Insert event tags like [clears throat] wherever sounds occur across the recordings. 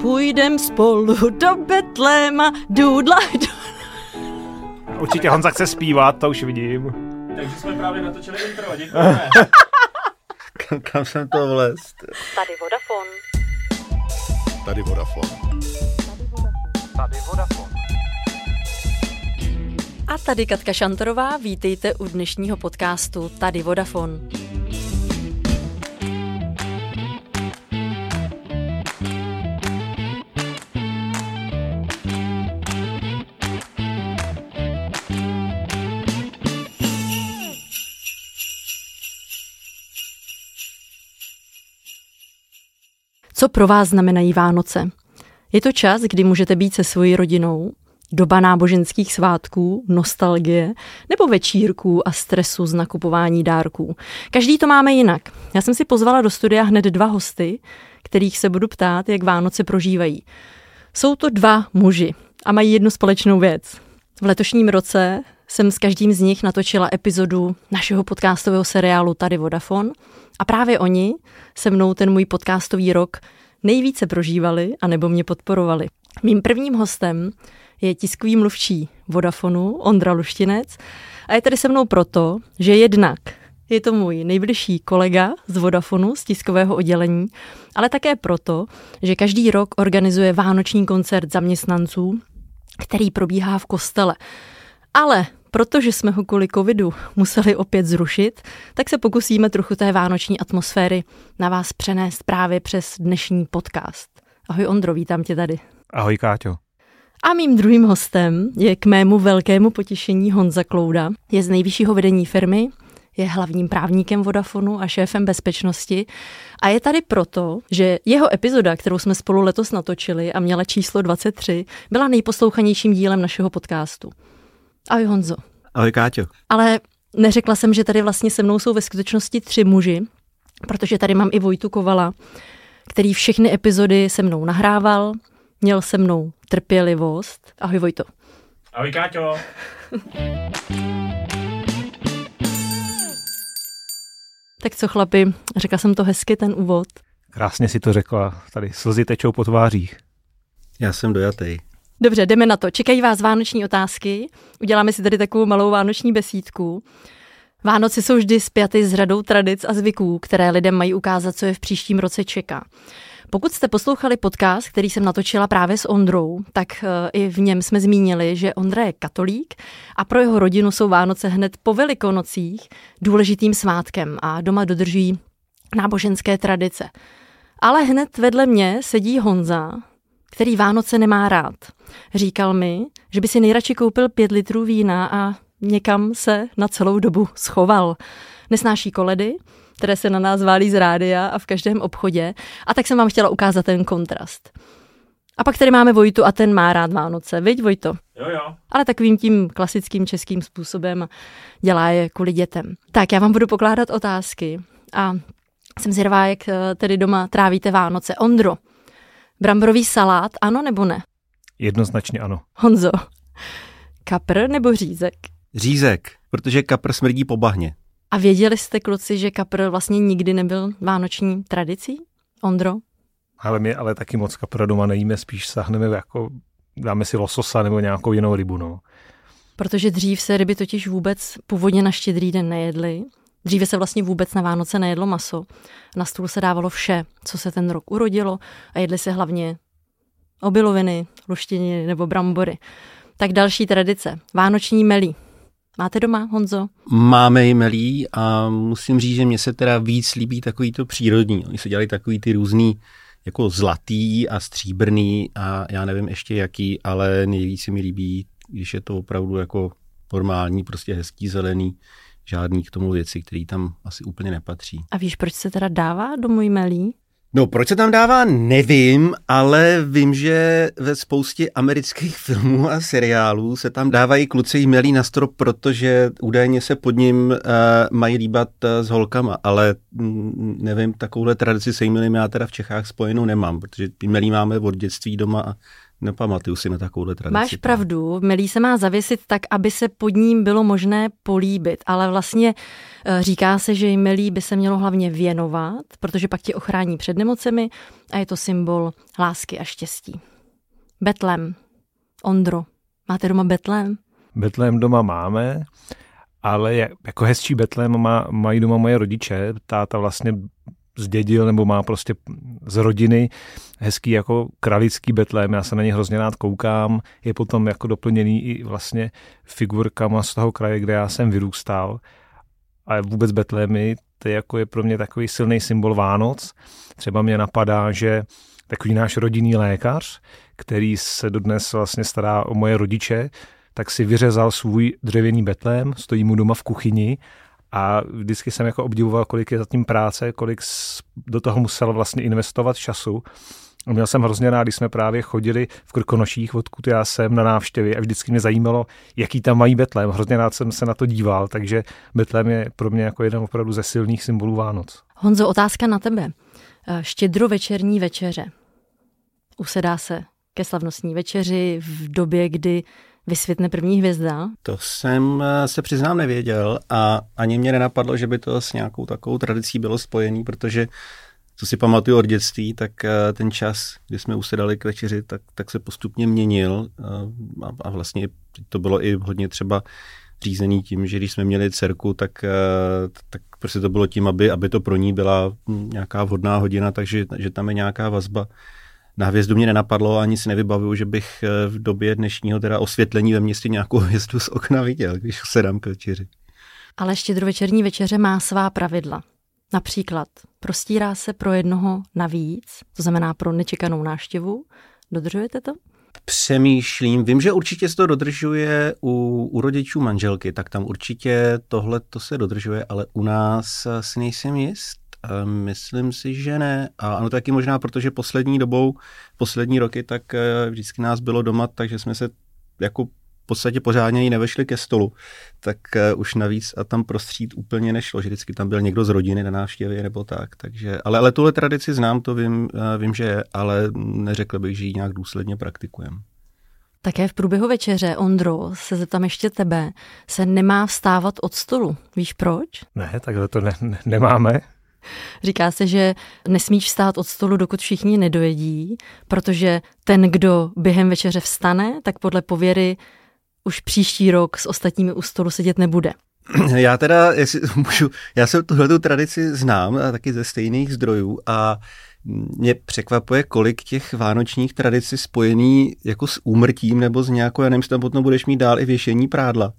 Půjdem spolu do Betléma, dudla, dudla. [laughs] Určitě Honza chce zpívat, to už vidím. Takže jsme právě natočili intro, děkujeme. [laughs] kam, kam jsem to vlez? Tady Vodafone. Tady Vodafone. Tady Vodafone. A tady Katka Šantorová, vítejte u dnešního podcastu Tady Vodafone. Co pro vás znamenají Vánoce? Je to čas, kdy můžete být se svojí rodinou, doba náboženských svátků, nostalgie nebo večírků a stresu z nakupování dárků. Každý to máme jinak. Já jsem si pozvala do studia hned dva hosty, kterých se budu ptát, jak Vánoce prožívají. Jsou to dva muži a mají jednu společnou věc. V letošním roce jsem s každým z nich natočila epizodu našeho podcastového seriálu Tady Vodafone a právě oni se mnou ten můj podcastový rok nejvíce prožívali a nebo mě podporovali. Mým prvním hostem je tiskový mluvčí Vodafonu Ondra Luštinec a je tady se mnou proto, že jednak je to můj nejbližší kolega z Vodafonu, z tiskového oddělení, ale také proto, že každý rok organizuje vánoční koncert zaměstnanců, který probíhá v kostele. Ale protože jsme ho kvůli covidu museli opět zrušit, tak se pokusíme trochu té vánoční atmosféry na vás přenést právě přes dnešní podcast. Ahoj Ondro, vítám tě tady. Ahoj Káťo. A mým druhým hostem je k mému velkému potěšení Honza Klouda. Je z nejvyššího vedení firmy, je hlavním právníkem Vodafonu a šéfem bezpečnosti a je tady proto, že jeho epizoda, kterou jsme spolu letos natočili a měla číslo 23, byla nejposlouchanějším dílem našeho podcastu. Ahoj Honzo. Ahoj Káťo. Ale neřekla jsem, že tady vlastně se mnou jsou ve skutečnosti tři muži, protože tady mám i Vojtu Kovala, který všechny epizody se mnou nahrával, měl se mnou trpělivost. Ahoj Vojto. Ahoj Káťo. Tak co chlapi, řekla jsem to hezky ten úvod. Krásně si to řekla, tady slzy tečou po tvářích. Já jsem dojatý. Dobře, jdeme na to. Čekají vás vánoční otázky. Uděláme si tady takovou malou vánoční besídku. Vánoce jsou vždy spjaty s řadou tradic a zvyků, které lidem mají ukázat, co je v příštím roce čeká. Pokud jste poslouchali podcast, který jsem natočila právě s Ondrou, tak eh, i v něm jsme zmínili, že Ondra je katolík a pro jeho rodinu jsou Vánoce hned po velikonocích důležitým svátkem a doma dodržují náboženské tradice. Ale hned vedle mě sedí Honza, který Vánoce nemá rád. Říkal mi, že by si nejradši koupil pět litrů vína a někam se na celou dobu schoval. Nesnáší koledy, které se na nás válí z rádia a v každém obchodě. A tak jsem vám chtěla ukázat ten kontrast. A pak tady máme Vojtu a ten má rád Vánoce. Viď, Vojto? Jo, jo. Ale takovým tím klasickým českým způsobem dělá je kvůli dětem. Tak já vám budu pokládat otázky a jsem zvědavá, jak eh, tedy doma trávíte Vánoce. Ondro, bramborový salát, ano nebo ne? Jednoznačně ano. Honzo, kapr nebo řízek? Řízek, protože kapr smrdí po bahně. A věděli jste, kluci, že kapr vlastně nikdy nebyl vánoční tradicí? Ondro? Ale my ale taky moc kapra doma nejíme, spíš sahneme jako, dáme si lososa nebo nějakou jinou rybu, no. Protože dřív se ryby totiž vůbec původně na štědrý den nejedly. Dříve se vlastně vůbec na Vánoce nejedlo maso. Na stůl se dávalo vše, co se ten rok urodilo a jedly se hlavně obiloviny, luštěniny nebo brambory. Tak další tradice. Vánoční melí. Máte doma, Honzo? Máme jmelí a musím říct, že mně se teda víc líbí takový to přírodní. Oni se dělali takový ty různý jako zlatý a stříbrný a já nevím ještě jaký, ale nejvíc se mi líbí, když je to opravdu jako normální, prostě hezký zelený, žádný k tomu věci, který tam asi úplně nepatří. A víš, proč se teda dává do můj melí? No, proč se tam dává, nevím, ale vím, že ve spoustě amerických [laughs] filmů a seriálů se tam dávají kluci jmelí na strop, protože údajně se pod ním uh, mají líbat uh, s holkama, ale mm, nevím, takovouhle tradici se jmelím já teda v Čechách spojenou nemám, protože jmelí máme od dětství doma a nepamatuju si na takovouhle tradici. Máš pravdu, melí se má zavěsit tak, aby se pod ním bylo možné políbit, ale vlastně eh, říká se, že melí by se mělo hlavně věnovat, protože pak tě ochrání před nemocemi a je to symbol lásky a štěstí. Betlem. Ondro, máte doma Betlem? Betlém doma máme, ale jako hezčí Betlém má, mají doma moje rodiče. Táta vlastně zdědil nebo má prostě z rodiny hezký jako kralický betlém, já se na ně hrozně rád koukám, je potom jako doplněný i vlastně figurkama z toho kraje, kde já jsem vyrůstal. A vůbec betlémy, to je, jako je pro mě takový silný symbol Vánoc. Třeba mě napadá, že takový náš rodinný lékař, který se dodnes vlastně stará o moje rodiče, tak si vyřezal svůj dřevěný betlém, stojí mu doma v kuchyni a vždycky jsem jako obdivoval, kolik je zatím práce, kolik do toho musel vlastně investovat času. A měl jsem hrozně rád, když jsme právě chodili v Krkonoších, odkud já jsem na návštěvě a vždycky mě zajímalo, jaký tam mají Betlém. Hrozně rád jsem se na to díval, takže Betlém je pro mě jako jeden opravdu ze silných symbolů Vánoc. Honzo, otázka na tebe. Štědrovečerní večeře. Usedá se ke slavnostní večeři v době, kdy vysvětne první hvězda? To jsem eh, se přiznám nevěděl a ani mě nenapadlo, že by to s nějakou takovou tradicí bylo spojený, protože co si pamatuju od dětství, tak eh, ten čas, kdy jsme usedali k večeři, tak, tak se postupně měnil eh, a, a vlastně to bylo i hodně třeba řízený tím, že když jsme měli dcerku, tak, tak prostě to bylo tím, aby, aby to pro ní byla nějaká vhodná hodina, takže že tam je nějaká vazba na hvězdu mě nenapadlo, ani si nevybavuju, že bych eh, v době dnešního teda osvětlení ve městě nějakou hvězdu z okna viděl, když se dám k večeři. Ale štědrovečerní večeře má svá pravidla. Například prostírá se pro jednoho navíc, to znamená pro nečekanou návštěvu. Dodržujete to? Přemýšlím, vím, že určitě se to dodržuje u, u rodičů manželky, tak tam určitě tohle to se dodržuje, ale u nás si nejsem jist. Myslím si, že ne. A ano, taky možná, protože poslední dobou, poslední roky, tak eh, vždycky nás bylo doma, takže jsme se jako v podstatě pořádně i nevešli ke stolu, tak uh, už navíc a tam prostřít úplně nešlo, že vždycky tam byl někdo z rodiny na návštěvě nebo tak. Takže, ale, ale tuhle tradici znám, to vím, uh, vím, že je, ale neřekl bych, že ji nějak důsledně praktikujem. Také v průběhu večeře, Ondro, se zeptám ještě tebe, se nemá vstávat od stolu. Víš proč? Ne, takhle to ne, ne, nemáme. Říká se, že nesmíš stát od stolu, dokud všichni nedojedí, protože ten, kdo během večeře vstane, tak podle pověry už příští rok s ostatními u stolu sedět nebude. [clears throat] Já teda, jestli [laughs] můžu, já jsem tuhle tradici znám a taky ze stejných zdrojů a mě překvapuje, kolik těch vánočních tradicí spojený jako s úmrtím nebo s nějakou, já nevím, tam potom budeš mít dál i věšení prádla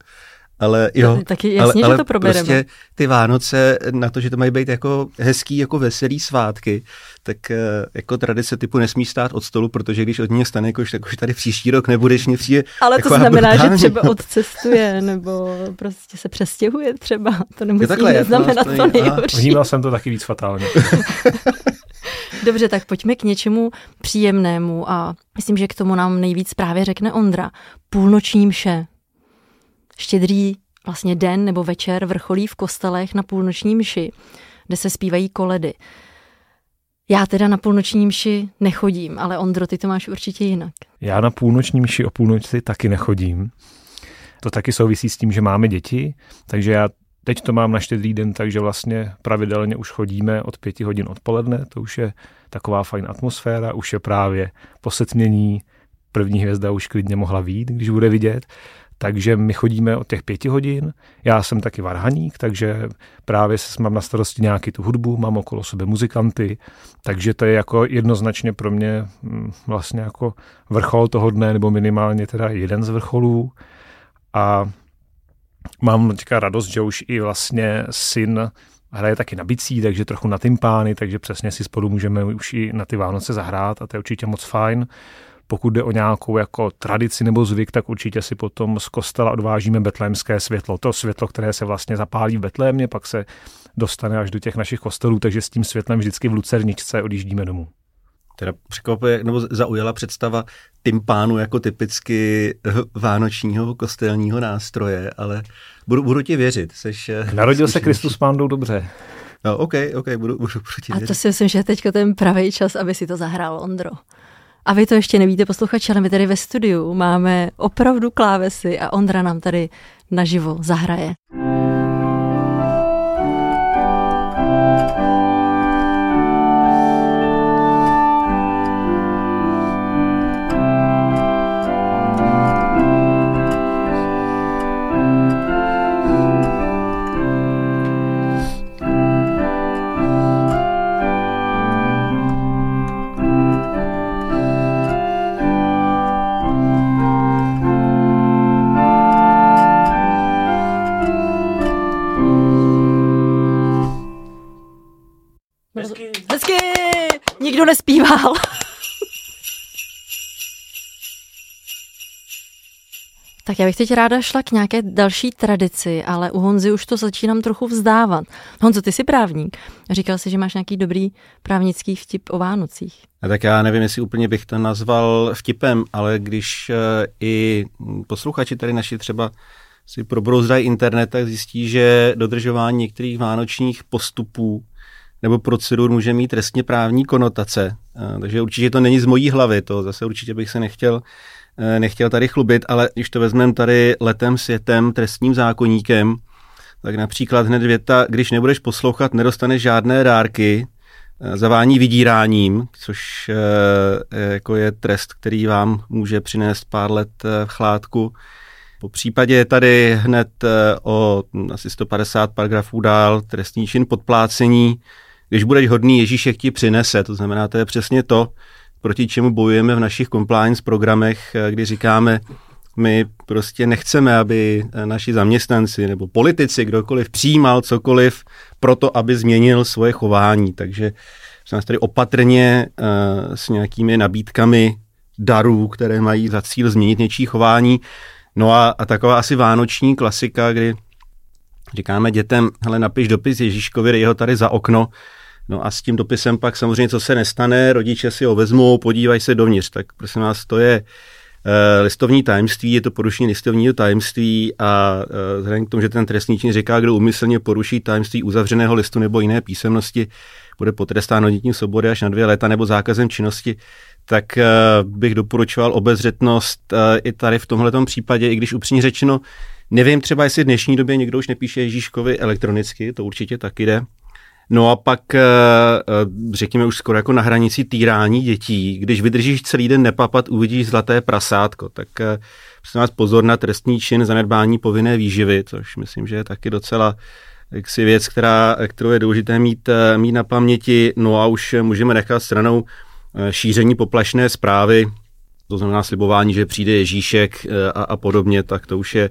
ale jo, taky jasně, ale, že to probereme. prostě ty Vánoce na to, že to mají být jako hezký, jako veselý svátky, tak eh, jako tradice typu nesmí stát od stolu, protože když od něj stane, jako, tak už tady příští rok nebudeš mě přijde Ale to znamená, brutální. že třeba odcestuje, nebo prostě se přestěhuje třeba, to nemusí takhle, znamenat to, to nejhorší. Vnímal jsem to taky víc fatálně. [laughs] Dobře, tak pojďme k něčemu příjemnému a myslím, že k tomu nám nejvíc právě řekne Ondra. Půlnoční mše štědrý vlastně den nebo večer vrcholí v kostelech na půlnoční mši, kde se zpívají koledy. Já teda na půlnoční mši nechodím, ale Ondro, ty to máš určitě jinak. Já na půlnoční mši o půlnoci taky nechodím. To taky souvisí s tím, že máme děti, takže já teď to mám na štědrý den, takže vlastně pravidelně už chodíme od pěti hodin odpoledne, to už je taková fajn atmosféra, už je právě posetmění, první hvězda už klidně mohla vít, když bude vidět. Takže my chodíme od těch pěti hodin. Já jsem taky varhaník, takže právě mám na starosti nějaký tu hudbu, mám okolo sebe muzikanty, takže to je jako jednoznačně pro mě mm, vlastně jako vrchol toho dne, nebo minimálně teda jeden z vrcholů. A mám teďka radost, že už i vlastně syn hraje taky na bicí, takže trochu na tympány, takže přesně si spolu můžeme už i na ty Vánoce zahrát a to je určitě moc fajn. Pokud jde o nějakou jako tradici nebo zvyk, tak určitě si potom z kostela odvážíme betlémské světlo. To světlo, které se vlastně zapálí v Betlémě, pak se dostane až do těch našich kostelů, takže s tím světlem vždycky v Lucerničce odjíždíme domů. Teda překvapuje, nebo zaujala představa tympánu jako typicky vánočního kostelního nástroje, ale budu, budu ti věřit. Seš, eh, [laughs] Narodil se Kristus pándou dobře. No, OK, OK, budu, budu, budu ti A to si myslím, že je teď ten pravý čas, aby si to zahrál, Ondro. A vy to ještě nevíte, posluchači, ale my tady ve studiu máme opravdu klávesy a Ondra nám tady naživo zahraje. Nespíval. Tak já bych teď ráda šla k nějaké další tradici, ale u Honzy už to začínám trochu vzdávat. Honzo, ty jsi právník. Říkal jsi, že máš nějaký dobrý právnický vtip o Vánocích. A tak já nevím, jestli úplně bych to nazval vtipem, ale když uh, i posluchači tady naši třeba si probrouzdají internet, tak zjistí, že dodržování některých vánočních postupů nebo procedur může mít trestně právní konotace. Uh, takže určitě to není z mojí hlavy, to zase určitě bych se nechtěl uh, nechtěl tady chlubit, ale když to vezmeme tady letem světem, trestním zákoníkem, tak například hned věta, když nebudeš poslouchat, nedostaneš žádné dárky, zavání vydíráním, což jako je trest, který vám může přinést pár let v chládku. Po případě je tady hned o asi 150 paragrafů dál trestní čin podplácení. Když budeš hodný, Ježíšek ti přinese. To znamená, to je přesně to, proti čemu bojujeme v našich compliance programech, kdy říkáme, my prostě nechceme, aby naši zaměstnanci nebo politici, kdokoliv přijímal cokoliv proto, aby změnil svoje chování. Takže jsme tady opatrně uh, s nějakými nabídkami darů, které mají za cíl změnit něčí chování. No a, a taková asi vánoční klasika, kdy říkáme dětem, hele, napiš dopis Ježíškovi, dej ho tady za okno, No a s tím dopisem pak samozřejmě, co se nestane, rodiče si ho vezmou, podívají se dovnitř. Tak prosím vás, to je uh, listovní tajemství, je to porušení listovního tajemství a uh, vzhledem k tomu, že ten trestný čin říká, kdo umyslně poruší tajemství uzavřeného listu nebo jiné písemnosti, bude potrestán odnětím svobody až na dvě léta nebo zákazem činnosti, tak uh, bych doporučoval obezřetnost i tady v tomhle případě, i když upřímně řečeno, nevím třeba, jestli v dnešní době někdo už nepíše Ježíškovi elektronicky, to určitě taky jde, No a pak, řekněme už skoro jako na hranici týrání dětí, když vydržíš celý den nepapat, uvidíš zlaté prasátko, tak prosím vás pozor na trestní čin zanedbání povinné výživy, což myslím, že je taky docela jaksi věc, která, kterou je důležité mít, mít na paměti. No a už můžeme nechat stranou šíření poplašné zprávy, to znamená slibování, že přijde Ježíšek a, a podobně, tak to už je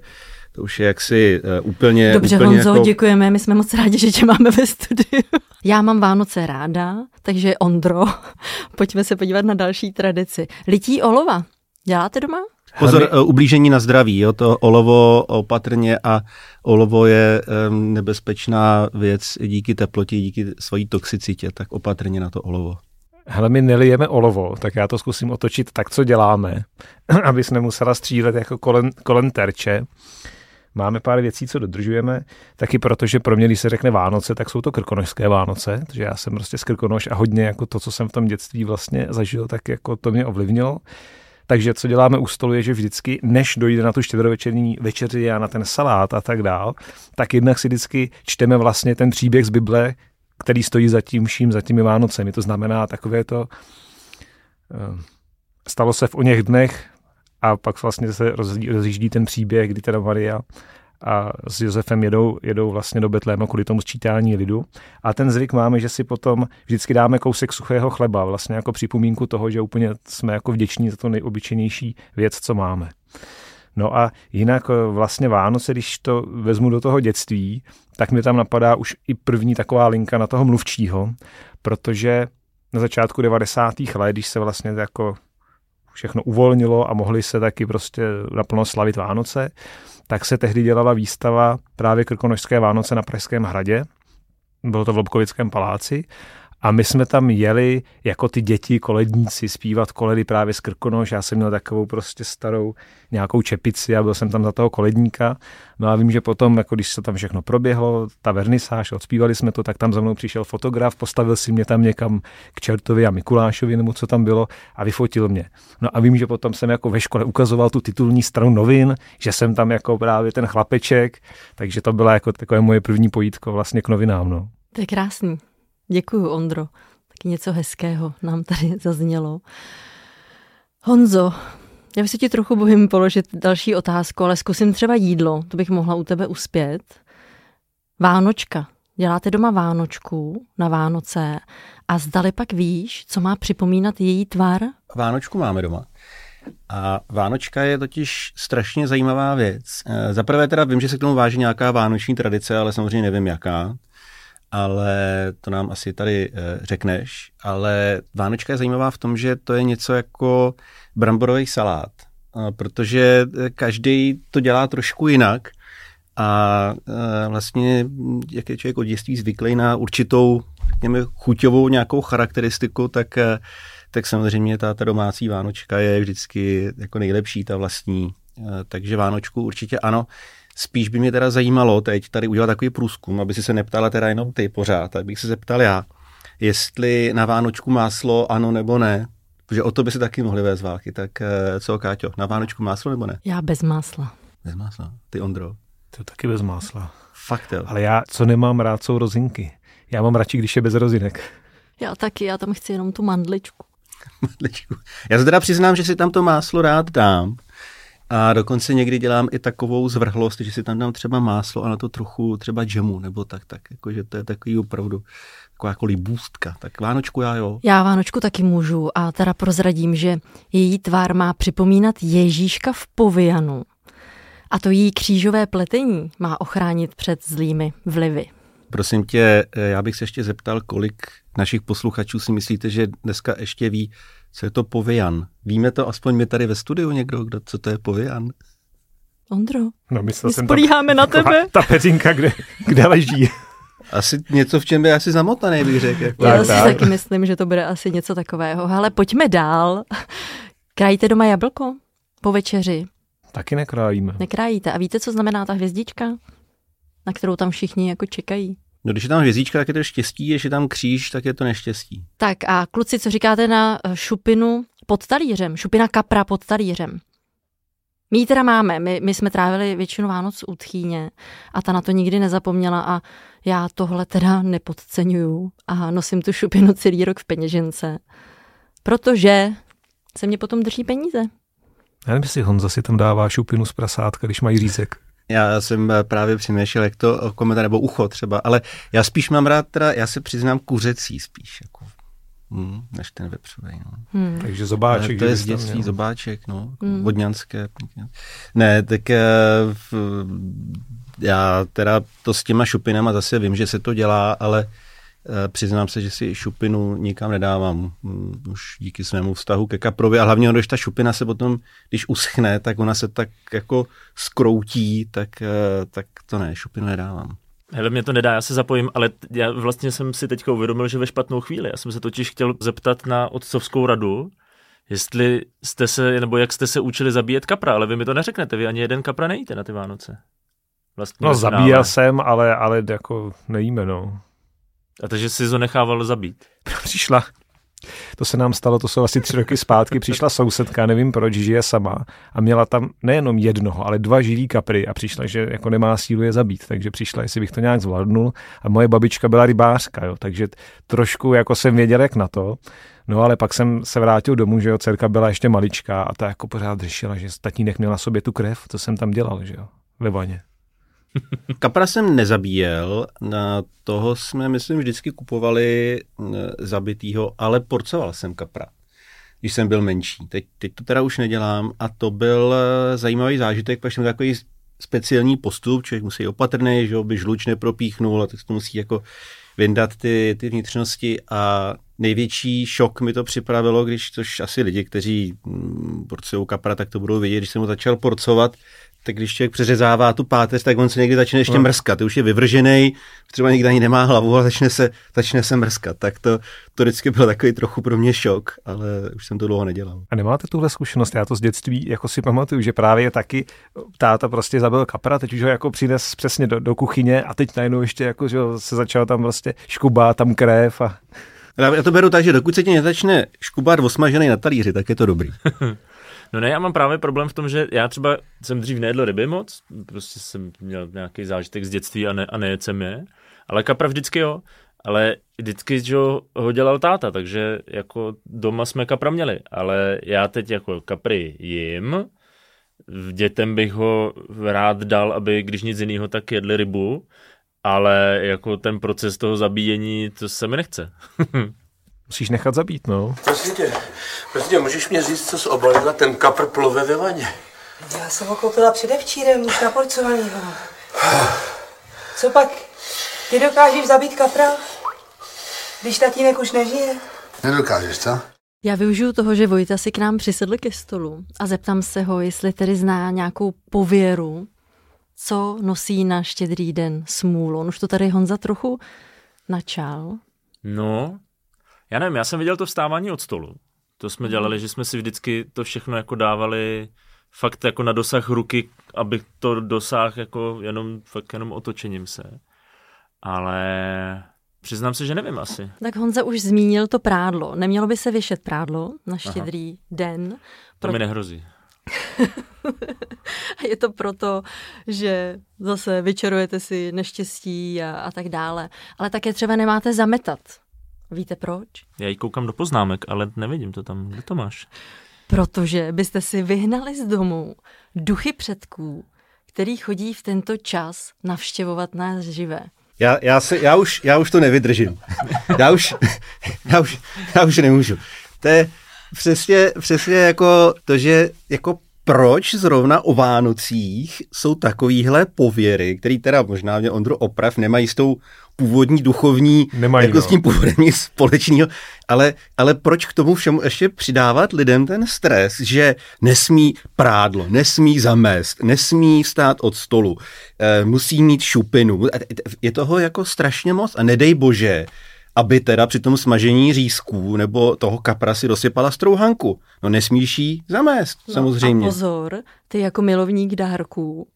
to už je jaksi uh, úplně... Dobře, úplně Honzo, jako... děkujeme, my jsme moc rádi, že tě máme ve studiu. [laughs] Já mám Vánoce ráda, takže Ondro, [laughs] pojďme se podívat na další tradici. Lití olova. Děláte doma? Pozor, uh, ublížení na zdraví, jo, to olovo opatrně a olovo je um, nebezpečná věc díky teplotě, díky svojí toxicitě, tak opatrně na to olovo. Hele, my nelijeme olovo, tak já to zkusím otočit tak, co děláme, [clears throat] abys nemusela střílet jako kolem, kolem terče. Máme pár věcí, co dodržujeme, taky protože pro mě, když se řekne Vánoce, tak jsou to krkonožské Vánoce, protože já jsem prostě z Krkonož a hodně jako to, co jsem v tom dětství vlastně zažil, tak jako to mě ovlivnilo. Takže co děláme u stolu je, že vždycky, než dojde na tu štědrovečerní večeři a na ten salát a tak dál, tak jednak si vždycky čteme vlastně ten příběh z Bible, který stojí za tím vším, za těmi Vánocemi. To znamená takové to, stalo se v o něch dnech a pak vlastně se rozjíždí ten příběh, kdy teda Maria a s Josefem jedou, jedou vlastně do Betléma kvůli tomu sčítání lidu. A ten zvyk máme, že si potom vždycky dáme kousek suchého chleba, vlastně jako připomínku toho, že úplně jsme jako vděční za to nejobyčejnější věc, co máme. No a jinak vlastně Vánoce, když to vezmu do toho dětství, tak mi tam napadá už i první taková linka na toho mluvčího, protože na začátku 90. let, když se vlastně jako všechno uvolnilo a mohli se taky prostě naplno slavit Vánoce, tak se tehdy dělala výstava právě Krkonožské Vánoce na Pražském hradě. Bylo to v Lobkovickém paláci A my jsme tam jeli jako ty děti, koledníci, zpívat koledy právě z Krkonoš. Já jsem měl takovou prostě starou nějakou čepici a byl jsem tam za toho koledníka. No a vím, že potom, jako když se tam všechno proběhlo, ta vernisáž, odspívali jsme to, tak tam za mnou přišel fotograf, postavil si mě tam někam k Čertovi a Mikulášovi, nebo co tam bylo, a vyfotil mě. No a vím, že potom jsem jako ve škole ukazoval tu titulní stranu novin, že jsem tam jako právě ten chlapeček, takže to byla jako takové moje první pojítko vlastně k novinám. No. To je krásný. Děkuji, Ondro. Taky něco hezkého nám tady [laughs] zaznělo. Honzo, já se ti trochu bojím položit další otázku, ale zkusím třeba jídlo, to bych mohla u tebe uspět. Vánočka. Děláte doma Vánočku na Vánoce a zdali pak víš, co má připomínat její tvar? Vánočku máme doma. A Vánočka je totiž strašně zajímavá věc. Eh, za prvé teda vím, že se k tomu váží nějaká vánoční tradice, ale samozřejmě nevím jaká ale to nám asi tady e, řekneš. Ale Vánočka je zajímavá v tom, že to je něco jako bramborový salát, protože každý to dělá trošku jinak a e, vlastně, jak je člověk od dětství zvyklý na určitou, řekněme, chuťovou nějakou charakteristiku, tak, tak samozřejmě ta, ta domácí Vánočka je vždycky jako nejlepší, ta vlastní. Takže Vánočku určitě ano. Spíš by mě teda zajímalo teď tady udělat takový průzkum, aby si se neptala teda jenom ty pořád, tak bych se zeptal já, jestli na Vánočku máslo ano nebo ne, protože o to by se taky mohli vést války. Tak eh, co, Káťo, na Vánočku máslo nebo ne? Já bez másla. Bez másla. Ty, Ondro? To taky bez másla. Fakt jo. Ale já, co nemám rád, jsou rozinky. Já mám radši, když je bez rozinek. Já taky, já tam chci jenom tu mandličku. [laughs] mandličku. Já se teda přiznám, že si tam to máslo rád dám, a dokonce někdy dělám i takovou zvrhlost, že si tam dám třeba máslo a na to trochu třeba džemu, nebo tak, tak, jakože to je takový opravdu taková jako libůstka. Tak Vánočku já jo. Já Vánočku taky můžu a teda prozradím, že její tvár má připomínat Ježíška v povianu. A to její křížové pletení má ochránit před zlými vlivy. Prosím tě, já bych se ještě zeptal, kolik našich posluchačů si myslíte, že dneska ještě ví, co je to povian? Víme to aspoň my tady ve studiu někdo, kdo, co to je povian? Ondro, no, my spolíháme na tebe. Ta peřinka, kde, kde leží. Asi něco, v čem by asi zamotaný, bych řekl. Jako. Já si taky myslím, že to bude asi něco takového. Ale pojďme dál. Krajíte doma jablko po večeři? Taky nekrájíme. Nekrájíte. A víte, co znamená ta hvězdička, na kterou tam všichni jako čekají? No, když je tam hvězdička, tak je to štěstí, když je tam kříž, tak je to neštěstí. Tak a kluci, co říkáte na eh, šupinu pod talířem? Šupina kapra pod talířem. My ji teda máme, my, my jsme trávili většinu Vánoc u tchýně a ta na to nikdy nezapomněla a já tohle teda nepodceňuju a nosím tu šupinu celý rok v peněžence, protože se mě potom drží peníze. Já nevím, jestli Honza si tam dává šupinu z prasátka, když mají řízek. Já jsem eh, právě přemýšlel, jak to komentář, nebo ucho třeba, ale já spíš mám rád, teda, já se přiznám kuřecí spíš, jako, hmm, než ten vepřový. No. Hmm. Takže zobáček. Ale to je z dětství, měl. zobáček, no, hmm. vodňanské. Ne, tak eh, v, já teda to s těma šupinama zase vím, že se to dělá, ale Eh, přiznám se, že si šupinu nikam nedávám mm, už díky svému vztahu ke kaprovi a hlavně, když ta šupina se potom, když uschne, tak ona se tak jako skroutí, tak, eh, tak to ne, šupinu nedávám. Hele, mě to nedá, já se zapojím, ale já vlastně jsem si teďka uvědomil, že ve špatnou chvíli. Já jsem se totiž chtěl zeptat na otcovskou radu, jestli jste se, nebo jak jste se učili zabíjet kapra, ale vy mi to neřeknete, vy ani jeden kapra nejíte na ty Vánoce. Vlastně no zabíjel jsem, ale, ale jako nejíme, no. A takže si to nechával zabít. [laughs] Přišla, to se nám stalo, to jsou asi tři roky zpátky, přišla sousedka, nevím proč, žije sama a měla tam nejenom jednoho, ale dva živý kapry a přišla, že jako nemá sílu je zabít, takže přišla, jestli bych to nějak zvládnul. A moje babička byla rybářka, jo, takže trošku jako jsem věděl, jak na to, no ale pak jsem se vrátil domů, že jo, dcerka byla ještě maličká a ta jako pořád řešila, že tatínek měl na sobě tu krev, co jsem tam dělal, že jo, ve vaně. Kapra jsem nezabíjel, na toho jsme, myslím, vždycky kupovali zabitýho, ale porcoval jsem kapra, když jsem byl menší. Teď, teď to teda už nedělám a to byl eh, zajímavý zážitek, protože jsem takový speciální postup, člověk musí opatrný, že by žluč nepropíchnul a tak to musí jako vyndat ty, ty vnitřnosti a největší šok mi to připravilo, když, což asi lidi, kteří porcují kapra, tak to budou vědět, když jsem ho začal porcovat, tak když člověk přeřezává tu páteř, tak on se někdy začne ještě no. mrskat. Ty už je vyvržený, třeba někdy ani nemá hlavu, ale začne se, začne se mrskat. Tak to, to vždycky byl takový trochu pro mě šok, ale už jsem to dlouho nedělal. A nemáte tuhle zkušenost? Já to z dětství jako si pamatuju, že právě taky táta prostě zabil kapra, teď už ho jako přines přesně do, do kuchyně a teď najednou ještě jako, že se začal tam prostě škubát tam krev a já to beru tak, že dokud se ti nezačne škubat osmažený na talíři, tak je to dobrý. [laughs] No ne, já mám právě problém v tom, že já třeba jsem dřív nejedl ryby moc, prostě jsem měl nějaký zážitek z dětství a, ne, a nejedl jsem je, ale kapra vždycky jo. Ale vždycky že ho dělal táta, takže jako doma jsme kapra měli, ale já teď jako kapry jim, dětem bych ho rád dal, aby když nic jiného, tak jedli rybu, ale jako ten proces toho zabíjení, to se mi nechce. [laughs] Musíš nechat zabít, no. Prosím tě, prosím tě, můžeš mě říct, co z obalila ten kapr plove ve vaně? Já jsem ho koupila předevčírem, už naporcovanýho. Co pak? Ty dokážeš zabít kapra? Když tatínek už nežije? Nedokážeš, co? Já využiju toho, že Vojta si k nám přisedl ke stolu a zeptám se ho, jestli tedy zná nějakou pověru, co nosí na štědrý den smůlu. On už to tady Honza trochu načal. No, já nevím, já jsem viděl to vstávání od stolu. To jsme dělali, že jsme si vždycky to všechno jako dávali fakt jako na dosah ruky, aby to dosáhl jako jenom, fakt jenom otočením se. Ale přiznám se, že nevím asi. Tak Honza už zmínil to prádlo. Nemělo by se vyšet prádlo na štědrý Aha. den? Pro... To mi nehrozí. a [laughs] je to proto, že zase vyčarujete si neštěstí a, a tak dále. Ale také třeba nemáte zametat. Víte proč? Já ji koukám do poznámek, ale nevidím to tam. Kde to máš? Protože byste si vyhnali z domu duchy předků, který chodí v tento čas navštěvovat nás živé. Já, já, se, já, už, já už to nevydržím. Já už, já už, já už nemůžu. To je přesně, přesně jako to, že jako proč zrovna o Vánocích jsou takovýhle pověry, který teda možná mě Ondro oprav, nemají s tou původní duchovní, Nemají, jako no. s tím původem nic společného, ale, ale proč k tomu všemu ještě přidávat lidem ten stres, že nesmí prádlo, nesmí zamést, nesmí stát od stolu, e, musí mít šupinu. Je toho jako strašně moc a nedej bože, aby teda při tom smažení řízků nebo toho kapra si dosypala strouhanku. No nesmíš jí zamést, no, samozřejmě. A pozor, ty jako milovník dárků,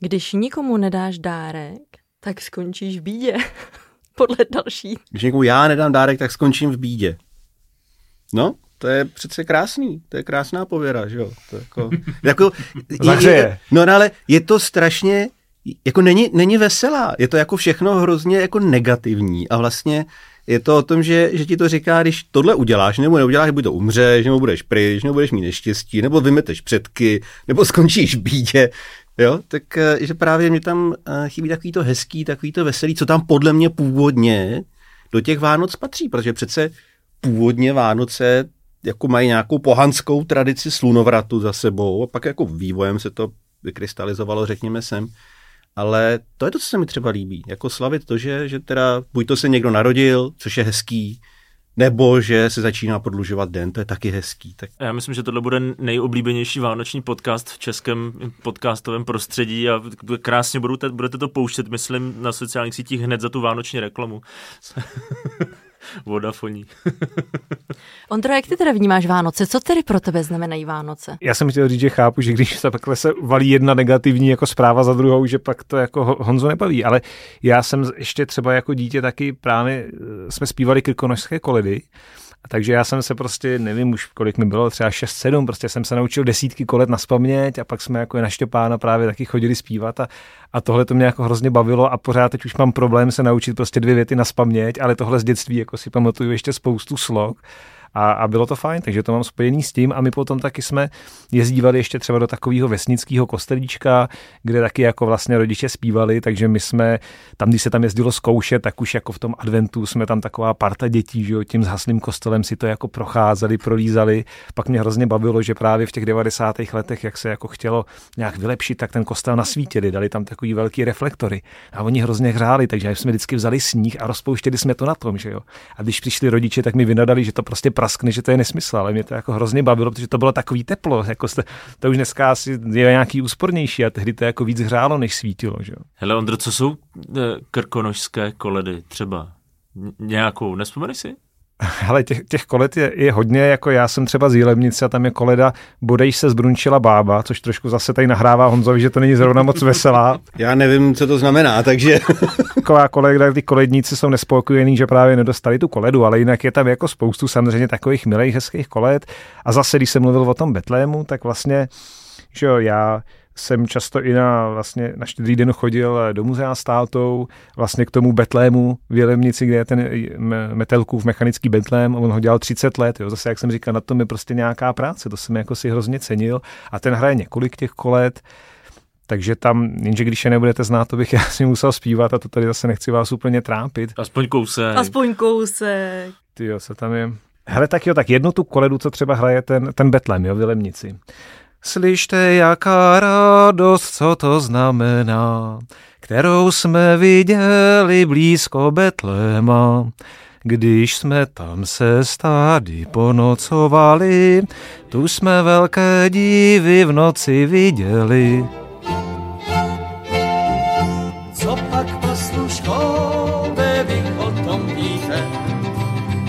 když nikomu nedáš dárek, tak skončíš v bídě. [laughs] Podle další. Když někomu já nedám dárek, tak skončím v bídě. No, to je přece krásný, to je krásná pověra, že jo? To jako, [laughs] jako, je, je, no, no ale je to strašně, jako není, není veselá, je to jako všechno hrozně jako negativní a vlastně je to o tom, že, že ti to říká, když tohle uděláš, nebo neuděláš, buď to umřeš, nebo budeš pryč, nebo budeš mít neštěstí, nebo vymeteš předky, nebo [laughs] skončíš v bídě, Jo, tak eh, že právě mě tam eh, chybí takový to hezký, takový to veselý, co tam podle mě původně do těch Vánoc patří, protože přece původně Vánoce jako mají nějakou pohanskou tradici slunovratu za sebou a pak jako vývojem se to vykrystalizovalo, řekněme sem. Ale to je to, co se mi třeba líbí. Jako slavit to, že, že teda buď to se někdo narodil, což je hezký, nebo že se začíná prodlužovat den, to je taky hezký. Tak... Já myslím, že tohle bude nejoblíbenější vánoční podcast v českém podcastovém prostředí a krásně budete, budete to pouštět, myslím, na sociálních sítích hned za tu vánoční reklamu. Vodafoní. [laughs] Ondro, jak ty teda vnímáš Vánoce? Co tedy pro tebe znamenají Vánoce? Já jsem chtěl říct, že chápu, že když se takhle se valí jedna negativní jako zpráva za druhou, že pak to jako Honzo nebaví, ale já jsem ještě třeba jako dítě taky právě eh, jsme zpívali krkonožské koledy takže já jsem se prostě, nevím už kolik mi bylo, třeba 6-7, prostě jsem se naučil desítky kolet na spaměť a pak jsme jako na Štěpána právě taky chodili zpívat a, a tohle to mě jako hrozně bavilo a pořád teď už mám problém se naučit prostě dvě věty na spaměť, ale tohle z dětství jako si pamatuju ještě spoustu slov a, a bylo to fajn, takže to mám spojený s tím a my potom taky jsme jezdívali ještě třeba do takového vesnického kostelíčka, kde taky jako vlastně rodiče zpívali, takže my jsme tam, když se tam jezdilo zkoušet, tak už jako v tom adventu jsme tam taková parta dětí, že jo, tím zhaslým kostelem si to jako procházeli, prolízali. Pak mě hrozně bavilo, že právě v těch 90. letech, jak se jako chtělo nějak vylepšit, tak ten kostel nasvítili, dali tam takový velký reflektory a oni hrozně hráli, takže jsme vždycky vzali sníh a rozpouštěli jsme to na tom, že jo. A když přišli rodiče, tak mi vynadali, že to prostě praskne, že to je nesmysl, ale mě to jako hrozně bavilo, protože to bylo takový teplo, jako jste, to už dneska asi je nějaký úspornější a tehdy to jako víc hrálo, než svítilo. Že? Hele Ondro, co jsou eh, krkonožské koledy třeba? Nějakou, nespomeneš si? [laughs] Ale těch, těch kolet je, je hodně, jako já jsem třeba z Jílemnice a tam je koleda Bodej se zbrunčila bába, což trošku zase tady nahrává Honzovi, že to není zrovna moc veselá. [laughs] Já nevím, co to znamená, takže... [laughs] Taková koleda, ty koledníci jsou nespokojení, že právě nedostali tu koledu, ale jinak je tam jako spoustu samozřejmě takových milých, hezkých kolet. A zase, když jsem mluvil o tom Betlému, tak vlastně, že jo, já jsem často i na, vlastně, na štědrý den chodil do muzea s tátou, vlastně k tomu Betlému v Jelemnici, kde je ten Metelkův mechanický Betlém, on ho dělal 30 let, jo. zase jak jsem říkal, na tom je prostě nějaká práce, to jsem jako si hrozně cenil a ten hraje několik těch kolet, takže tam, jenže když je nebudete znát, to bych [laughs] já si musel zpívat a to tady zase nechci vás úplně trápit. Aspoň kousek. Aspoň kousek. Ty jo, se tam je. Hele, tak jo, tak jednu tu koledu, co třeba hraje ten, ten Betlem, jo, v Jelemnici. Slyšte, jaká radost, co to znamená, kterou jsme viděli blízko Betléma. Když jsme tam se stády ponocovali, tu jsme velké divy v noci viděli. Co pak pasluškové vy o tom víte,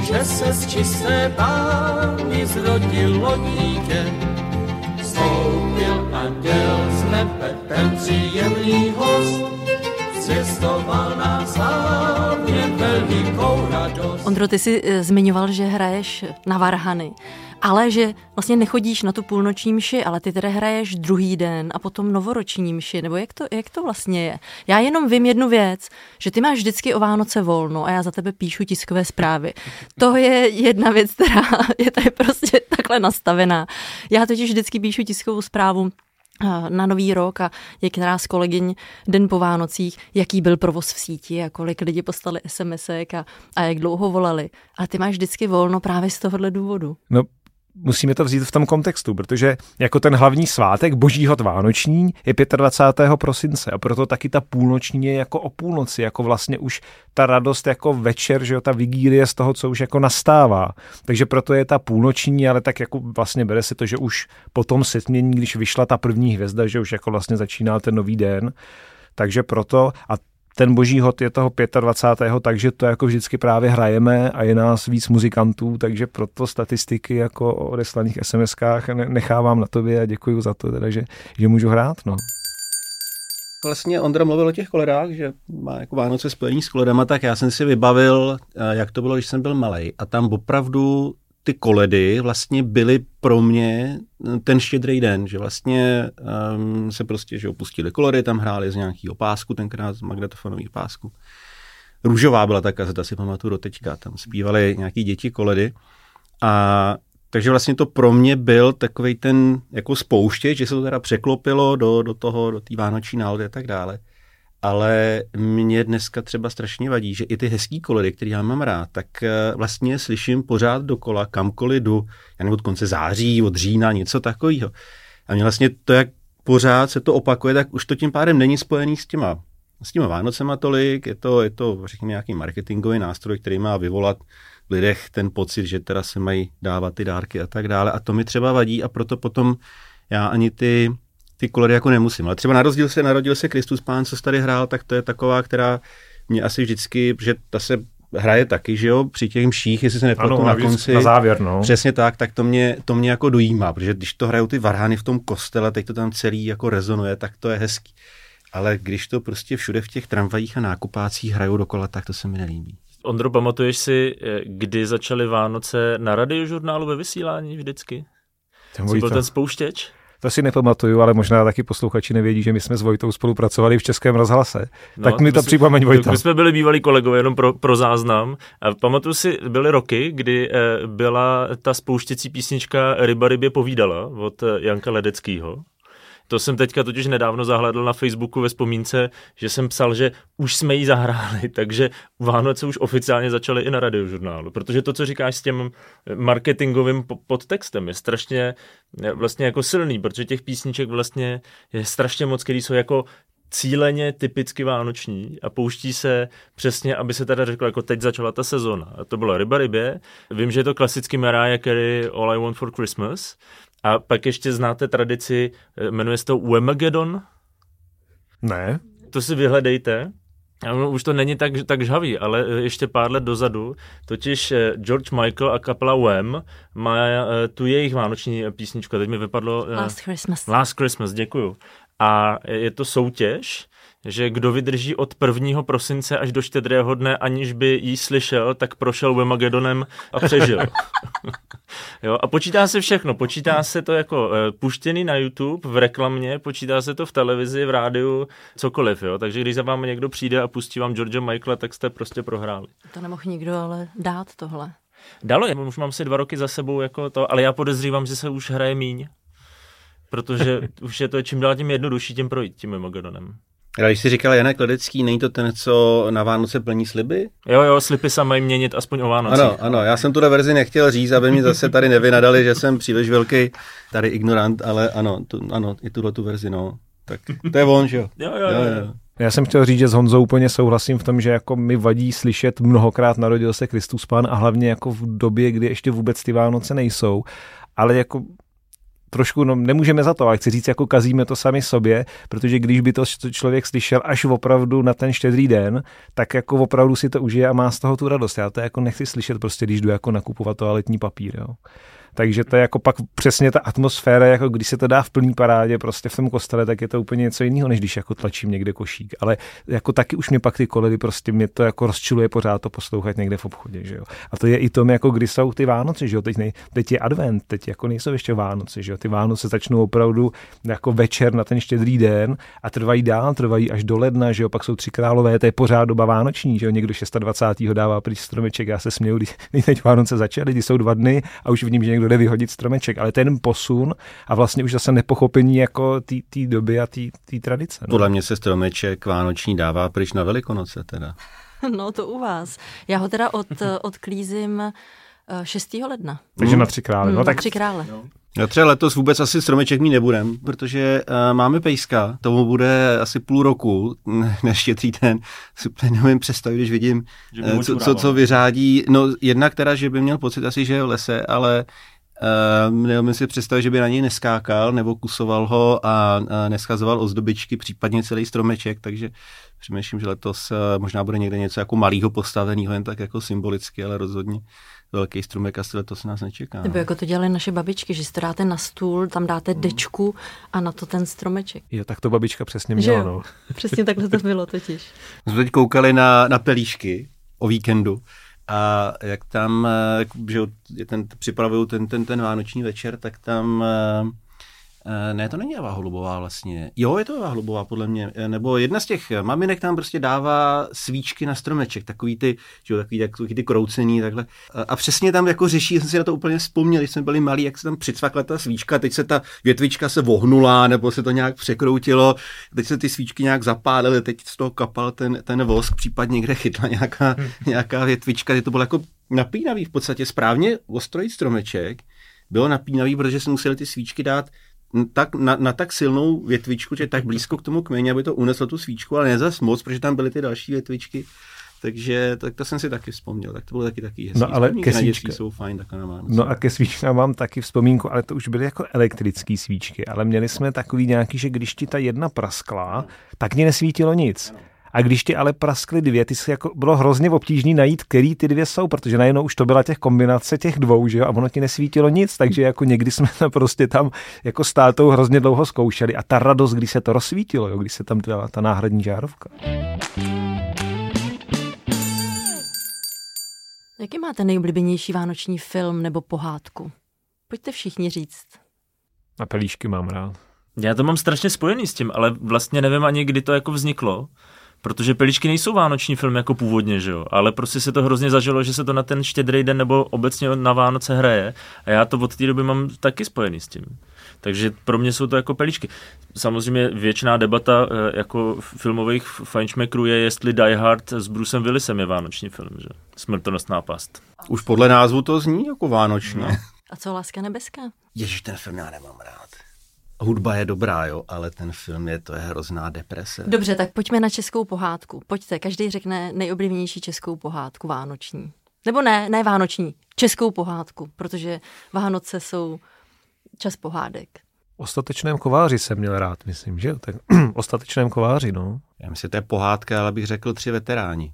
že se z čisté pány příjemný host, cestoval nás hlavně velikou radost. Ondro, ty jsi eh, zmiňoval, že hraješ na varhany, ale že vlastně nechodíš na tu půlnoční mši, ale ty teda hraješ druhý den a potom novoroční mši, nebo jak to, jak to vlastně je? Já jenom vím jednu věc, že ty máš vždycky o Vánoce volno a já za tebe píšu tiskové zprávy. To je jedna věc, která [laughs] je tady prostě takhle nastavená. Já totiž vždycky píšu tiskovou zprávu na nový rok a některá z kolegyň den po Vánocích, jaký byl provoz v síti a kolik lidi postali SMSek a, a jak dlouho volali. A ty máš vždycky volno právě z tohohle důvodu. No, musíme to vzít v tom kontextu, protože jako ten hlavní svátek božího vánoční je 25. prosince a proto taky ta půlnoční je jako o půlnoci, jako vlastně už ta radost jako večer, že jo, ta vigílie z toho, co už jako nastává. Takže proto je ta půlnoční, ale tak jako vlastně bere se to, že už po tom setmění, když vyšla ta první hvězda, že už jako vlastně začíná ten nový den, takže proto, a ten boží hod je toho 25. takže to jako vždycky právě hrajeme a je nás víc muzikantů, takže proto statistiky jako o odeslaných SMS-kách nechávám na tobě a děkuji za to, teda, že, že můžu hrát. No. Vlastně Ondra mluvil o těch koledách, že má jako Vánoce spojení s koledama, tak já jsem si vybavil, eh, jak to bylo, když jsem byl malý. A tam opravdu ty koledy vlastně byly pro mě ten štědrý den, že vlastně um, se prostě že opustili koledy, tam hráli z nějakého pásku, tenkrát z magnetofonových pásku. Růžová byla ta kazeta, si pamatuju do teďka, tam zpívali nějaký děti koledy a takže vlastně to pro mě byl takový ten jako spouštěč, že se to teda překlopilo do, do toho, do té vánoční nálady a tak dále ale mě dneska třeba strašně vadí, že i ty hezký koledy, které já mám rád, tak eh, vlastně slyším pořád dokola, kamkoliv jdu, já nevím, od konce září, od října, něco takového. A mě vlastně to, jak pořád se to opakuje, tak už to tím pádem není spojený s těma, s těma Vánocema tolik, je to, je to řekněme, nějaký marketingový nástroj, který má vyvolat v lidech ten pocit, že teda se mají dávat ty dárky a tak dále. A to mi třeba vadí a proto potom já ani ty ty koledy jako nemusím. Ale třeba narodil se, narodil se Kristus Pán, co tady hrál, tak to je taková, která mě asi vždycky, že ta se hraje taky, že jo, při těch mších, jestli se nepletu na konci. Na závěr, no. Přesně tak, tak to mě, to mě jako dojímá, protože když to hrajou ty varhány v tom kostele, teď to tam celý jako rezonuje, tak to je hezký. Ale když to prostě všude v těch tramvajích a nákupácích hrajou dokola, tak to se mi nelíbí. Ondro, pamatuješ si, eh, kdy začaly Vánoce na radiožurnálu ve vysílání vždycky? Co byl ten spouštěč? To si nepamatuju, ale možná taky posluchači nevědí, že my jsme s Vojtou spolupracovali v Českém rozhlase. No, tak mi to si, připomeň, Vojta. My jsme byli bývalí kolegové, jenom pro, pro záznam. A pamatuju si, byly roky, kdy eh, byla ta spouštěcí písnička Ryba rybě povídala od eh, Janka Ledeckého. To jsem teďka totiž nedávno zahledl na Facebooku ve vzpomínce, že jsem psal, že už jsme ji zahráli, [laughs] takže Vánoce už oficiálně začaly i na radiožurnálu. Protože to, co říkáš s tím marketingovým podtextem, je strašně vlastně jako silný, protože těch písniček vlastně je strašně moc, který jsou jako cíleně typicky vánoční a pouští se přesně, aby se teda řeklo, jako teď začala ta sezona. A to bylo Ryba rybě. Vím, že je to klasický Mariah Carey All I Want for Christmas. A pak ještě znáte tradici, eh, jmenuje se to Wemageddon. Ne, To si vyhledejte. Už to není tak, tak žhavý, ale eh, ještě pár let dozadu, totiž eh, George Michael a kapela Wham má tu jejich vánoční písničku, teď mi vypadlo... Last Christmas. Last Christmas, děkuju. A je to soutěž, že kdo vydrží od 1. prosince až do štědrého dne, aniž by jí slyšel, tak prošel Wemagedonem a přežil. [laughs] [laughs] jo, a počítá se všechno. Počítá se to jako uh, puštěný na YouTube, v reklamě, počítá se to v televizi, v rádiu, cokoliv. Jo? Takže když za vámi někdo přijde a pustí vám George Michaela, tak jste prostě prohráli. To nemohl nikdo ale dát tohle. Dalo je, už mám si dva roky za sebou jako to, ale já podezřívám, že se už hraje míň. Protože už je to čím dál tím jednodušší tím projít tím Wemagedonem. Ale když jsi říkal Janek Ledecký, není to ten, co na Vánoce plní sliby? Jo, jo, slipy se mají měnit aspoň o Vánocích. Ano, ano, já jsem tuhle verzi nechtěl říct, aby mi zase tady nevynadali, že jsem příliš velký tady ignorant, ale ano, tu, ano, i tuhle tu verzi, no. Tak to je on, že jo? [laughs] Jo, jo, jo. jo. Já jsem chtěl říct, že s Honzou úplně souhlasím v tom, že jako mi vadí slyšet mnohokrát narodil se Kristus Pán a hlavně jako v době, kdy ještě vůbec ty Vánoce nejsou, ale jako trošku, no nemůžeme za to, ale chci říct, jako kazíme to sami sobě, protože když by to člověk slyšel až opravdu na ten štědrý den, tak jako opravdu si to užije a má z toho tu radost. Já to jako nechci slyšet prostě, když jdu jako nakupovat toaletní papír, jo. Takže to je jako pak přesně ta atmosféra, jako když se to dá v plný parádě prostě v tom kostele, tak je to úplně něco jiného, než když jako tlačím někde košík. Ale jako taky už mě pak ty koledy prostě mě to jako rozčiluje pořád to poslouchat někde v obchodě, že jo. A to je i tom, jako kdy jsou ty Vánoce, že jo. Teď, nej, teď je advent, teď jako nejsou ještě Vánoce, že jo. Ty Vánoce začnou opravdu jako večer na ten štědrý den a trvají dál, trvají až do ledna, že jo. Pak jsou tři králové, to je pořád doba vánoční, že jo. Někdo 26. dává pryč stromeček, já se směju, když teď Vánoce začaly, jsou dva dny a už vidím, že někdo jde vyhodit stromeček, ale ten posun a vlastně už zase nepochopení jako té doby a té tradice. No. Podle mě se stromeček vánoční dává pryč na Velikonoce teda. [laughs] No to u vás. Já ho teda od, [laughs] odklízím eh, 6. ledna. Takže na tři krále. Hmm, No tak Tři krále. Já třeba letos vůbec asi stromeček mít nebudem, protože uh, máme pejska, tomu bude asi půl roku, [laughs] než štětrý ten, si úplně neumím představit, když vidím, eh, co, co, co vyřádí. No jednak teda, že by měl pocit asi, že je v lese, ale Uh, neumím si představit, že by na něj neskákal nebo kusoval ho a uh, neschazoval ozdobičky, případně celý stromeček, takže přemýšlím, že letos uh, možná bude někde něco jako malého postaveného, jen tak jako symbolicky, ale rozhodně velký stromek asi letos nás nečeká. Nebo jako to dělaly naše babičky, že si to dáte na stůl, tam dáte dečku a na to ten stromeček. jo, tak to babička přesně měla, no. Přesně takhle to [laughs] bylo totiž. My jsme teď koukali na, na pelíšky o víkendu a jak tam, eh, že ten, připravují ten, ten, ten vánoční večer, tak tam eh, ne, to není Eva Holubová vlastně. Jo, je to Eva Holubová podle mě. Eh, Nebo jedna z těch maminek tam prostě dává svíčky na stromeček, takový ty, jo, takový, takový ty kroucený takhle. A, a přesně tam jako řeší, jsem si na to úplně vzpomněl, když jsme byli malí, jak se tam přicvakla ta svíčka, teď se ta větvička se vohnula, nebo se to nějak překroutilo, teď se ty svíčky nějak zapálily, teď z toho kapal ten, ten vosk, případně někde chytla nějaká, [laughs] nějaká větvička, teď to bylo jako napínavý v podstatě správně ostrojit stromeček, bylo napínavý, protože se museli ty svíčky dát tak, na, na, tak silnou větvičku, že tak blízko k tomu kmeni, aby to uneslo tu svíčku, ale ne zas moc, protože tam byly ty další větvičky. Takže tak to jsem si taky vzpomněl. Tak to bylo taky taky hezký. No, ale Vzpomínky kesíčka. dětství jsou fajn takhle na Vánoce. No a ke svíčkám mám taky vzpomínku, ale to už byly jako elektrické svíčky, ale měli jsme takový nějaký, že když ti ta jedna praskla, tak mě nesvítilo nic. A když ti ale praskly dvě, ty si jako bylo hrozně obtížný najít, který ty dvě jsou, protože najednou už to byla těch kombinace těch dvou, že jo, a ono ti nesvítilo nic, takže jako někdy jsme to prostě tam jako s tátou hrozně dlouho zkoušeli a ta radost, když se to rozsvítilo, jo, když se tam dala ta náhradní žárovka. Jaký máte nejoblíbenější vánoční film nebo pohádku? Pojďte všichni říct. A pelíšky mám rád. Já to mám strašně spojený s tím, ale vlastně nevím ani, kdy to jako vzniklo. Protože Pelíčky nejsou vánoční film jako původně, že jo? Ale prostě se to hrozně zažilo, že se to na ten štědrý den nebo obecně na Vánoce hraje. A já to od té doby mám taky spojený s tím. Takže pro mě jsou to jako pelíčky. Samozřejmě většiná debata eh, jako filmových fajnšmekrů je, jestli Die Hard s Brucem Willisem je vánoční film, že? Smrtonostná past. Už podle názvu to zní jako vánočně. No. A co Láska nebeská? Ježíš, ten film já nemám rád. Hudba je dobrá, jo, ale ten film je, to je hrozná deprese. Dobře, tak pojďme na českou pohádku. Pojďte, každý řekne nejoblíbenější českou pohádku vánoční. Nebo ne, ne vánoční, českou pohádku, protože Vánoce jsou čas pohádek. O statečném kováři jsem měl rád, myslím, že jo? Tak [clears throat] o statečném kováři, no. Já myslím, že to je pohádka, ale bych řekl tři veteráni.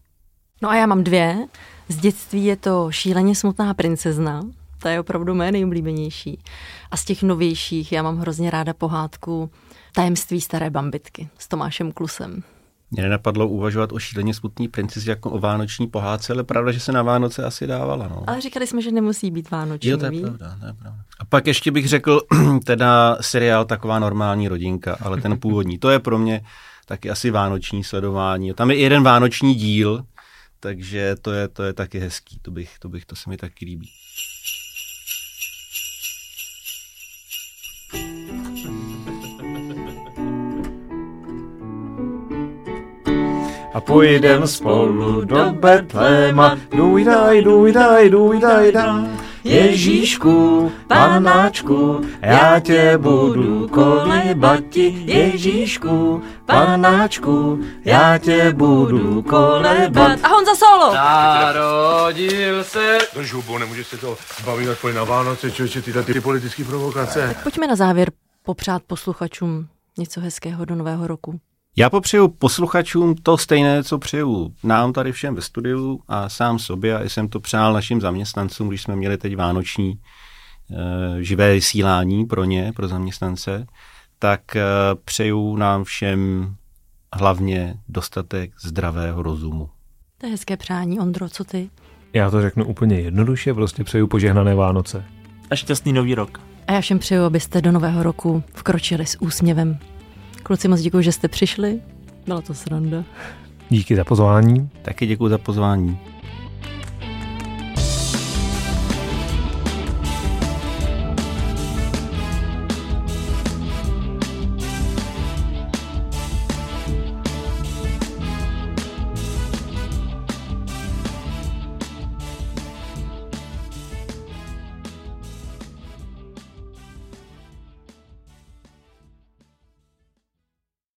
No a já mám dvě. Z dětství je to Šíleně smutná princezna, ta je opravdu mé nejoblíbenější. A z těch novějších já mám hrozně ráda pohádku Tajemství staré bambitky s Tomášem Klusem. Mě nenapadlo uvažovat o šíleně smutný princezi jako o vánoční pohádce, ale pravda, že se na Vánoce asi dávala. No. Ale říkali jsme, že nemusí být vánoční. Jo, to je pravda, to je pravda. A pak ještě bych řekl [clears throat] teda seriál Taková normální rodinka, ale ten původní. To je pro mě taky asi vánoční sledování. Tam je i jeden vánoční díl, takže to je, to je taky hezký. To bych, to bych, to se mi taky líbí. A půjdem spolu do Betléma, dujdaj, dujdaj, dujdaj, daj. Ježíšku, panáčku, já tě budu kolebati. Ježíšku, panáčku, já tě budu kolebat. A Honza Solo! Narodil se... Drž hubu, nemůžeš se to bavit aspoň na Vánoce, člověče, tyhle ty politické provokace. Pojďme na závěr popřát posluchačům něco hezkého do nového roku. Já popřeju posluchačům to stejné, co přeju nám tady všem ve studiu a sám sobě a jsem to přál našim zaměstnancům, když jsme měli teď vánoční e, živé vysílání pro ně, pro zaměstnance, tak e, přeju nám všem hlavně dostatek zdravého rozumu. To je hezké přání. Ondro, co ty? Já to řeknu úplně jednoduše, prostě přeju požehnané Vánoce. A šťastný nový rok. A já všem přeju, abyste do nového roku vkročili s úsměvem. Kluci, moc děkuji, že jste přišli. Byla to sranda. Díky za pozvání. Taky děkuji za pozvání.